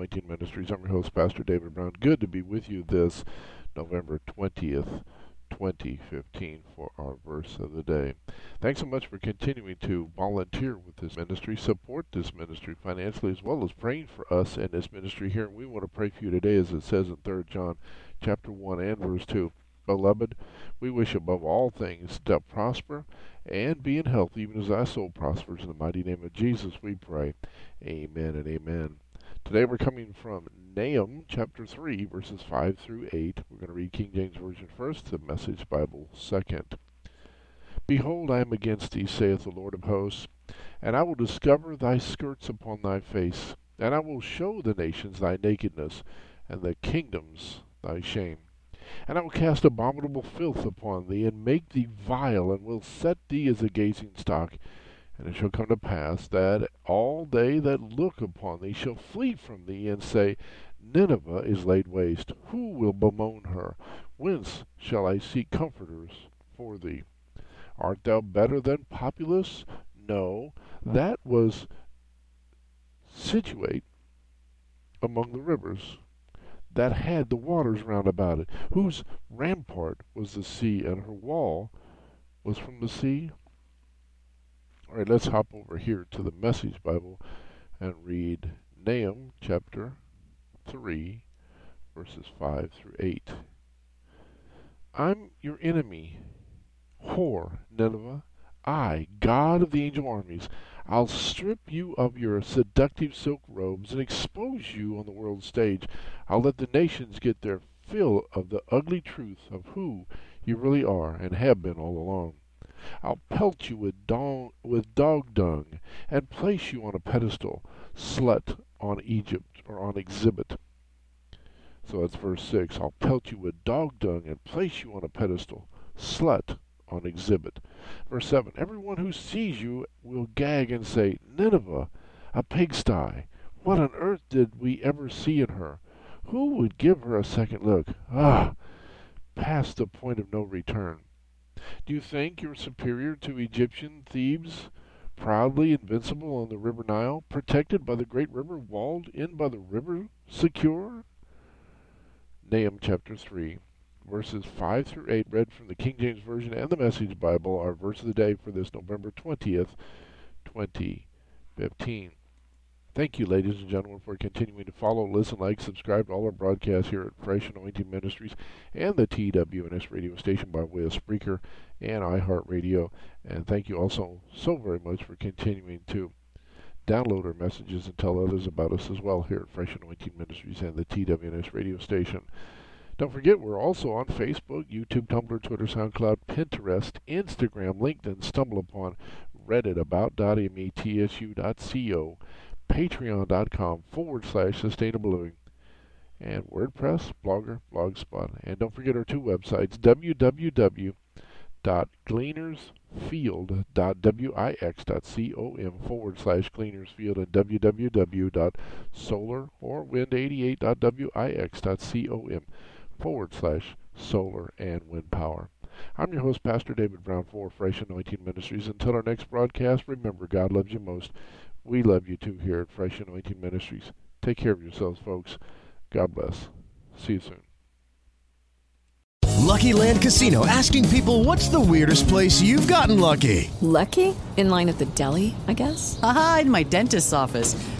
Anointing Ministries. I'm your host, Pastor David Brown. Good to be with you this November 20th, 2015 for our verse of the day. Thanks so much for continuing to volunteer with this ministry, support this ministry financially, as well as praying for us and this ministry here. And we want to pray for you today, as it says in 3 John chapter 1 and verse 2. Beloved, we wish above all things to prosper and be in health, even as thy soul prospers. In the mighty name of Jesus, we pray. Amen and amen. Today we're coming from Nahum chapter 3, verses 5 through 8. We're going to read King James Version first, the Message Bible second. Behold, I am against thee, saith the Lord of hosts, and I will discover thy skirts upon thy face, and I will show the nations thy nakedness, and the kingdoms thy shame. And I will cast abominable filth upon thee, and make thee vile, and will set thee as a gazing stock. And it shall come to pass that all they that look upon thee shall flee from thee, and say, Nineveh is laid waste. Who will bemoan her? Whence shall I seek comforters for thee? Art thou better than Populus? No, that was situate among the rivers that had the waters round about it, whose rampart was the sea, and her wall was from the sea. All right, let's hop over here to the Message Bible and read Nahum chapter 3, verses 5 through 8. I'm your enemy, whore, Nineveh. I, God of the angel armies, I'll strip you of your seductive silk robes and expose you on the world stage. I'll let the nations get their fill of the ugly truth of who you really are and have been all along. I'll pelt you with, dong, with dog dung and place you on a pedestal, slut on Egypt or on exhibit. So that's verse 6. I'll pelt you with dog dung and place you on a pedestal, slut on exhibit. Verse 7 Everyone who sees you will gag and say, Nineveh, a pigsty. What on earth did we ever see in her? Who would give her a second look? Ah, past the point of no return. Do you think you're superior to Egyptian Thebes, proudly invincible on the river Nile, protected by the great river, walled in by the river, secure? Nahum chapter 3 verses 5 through 8, read from the King James Version and the Message Bible, our verse of the day for this November 20th, 2015. Thank you, ladies and gentlemen, for continuing to follow, listen, like, subscribe to all our broadcasts here at Fresh Anointing Ministries and the TWNS radio station by way of Spreaker and iHeartRadio. And thank you also so very much for continuing to download our messages and tell others about us as well here at Fresh Anointing Ministries and the TWNS radio station. Don't forget, we're also on Facebook, YouTube, Tumblr, Twitter, SoundCloud, Pinterest, Instagram, LinkedIn, StumbleUpon, Reddit, About.me, TSU.co, Patreon.com forward slash Sustainable Living, and WordPress, Blogger, Blogspot. And don't forget our two websites, www.gleanersfield.wix.com forward slash gleanersfield and www.solar or wind88.wix.com forward slash solar and wind power. I'm your host, Pastor David Brown for Fresh Anointing Ministries. Until our next broadcast, remember God loves you most. We love you too here at Fresh Anointing Ministries. Take care of yourselves, folks. God bless. See you soon. Lucky Land Casino asking people what's the weirdest place you've gotten lucky? Lucky? In line at the deli, I guess? Aha, in my dentist's office.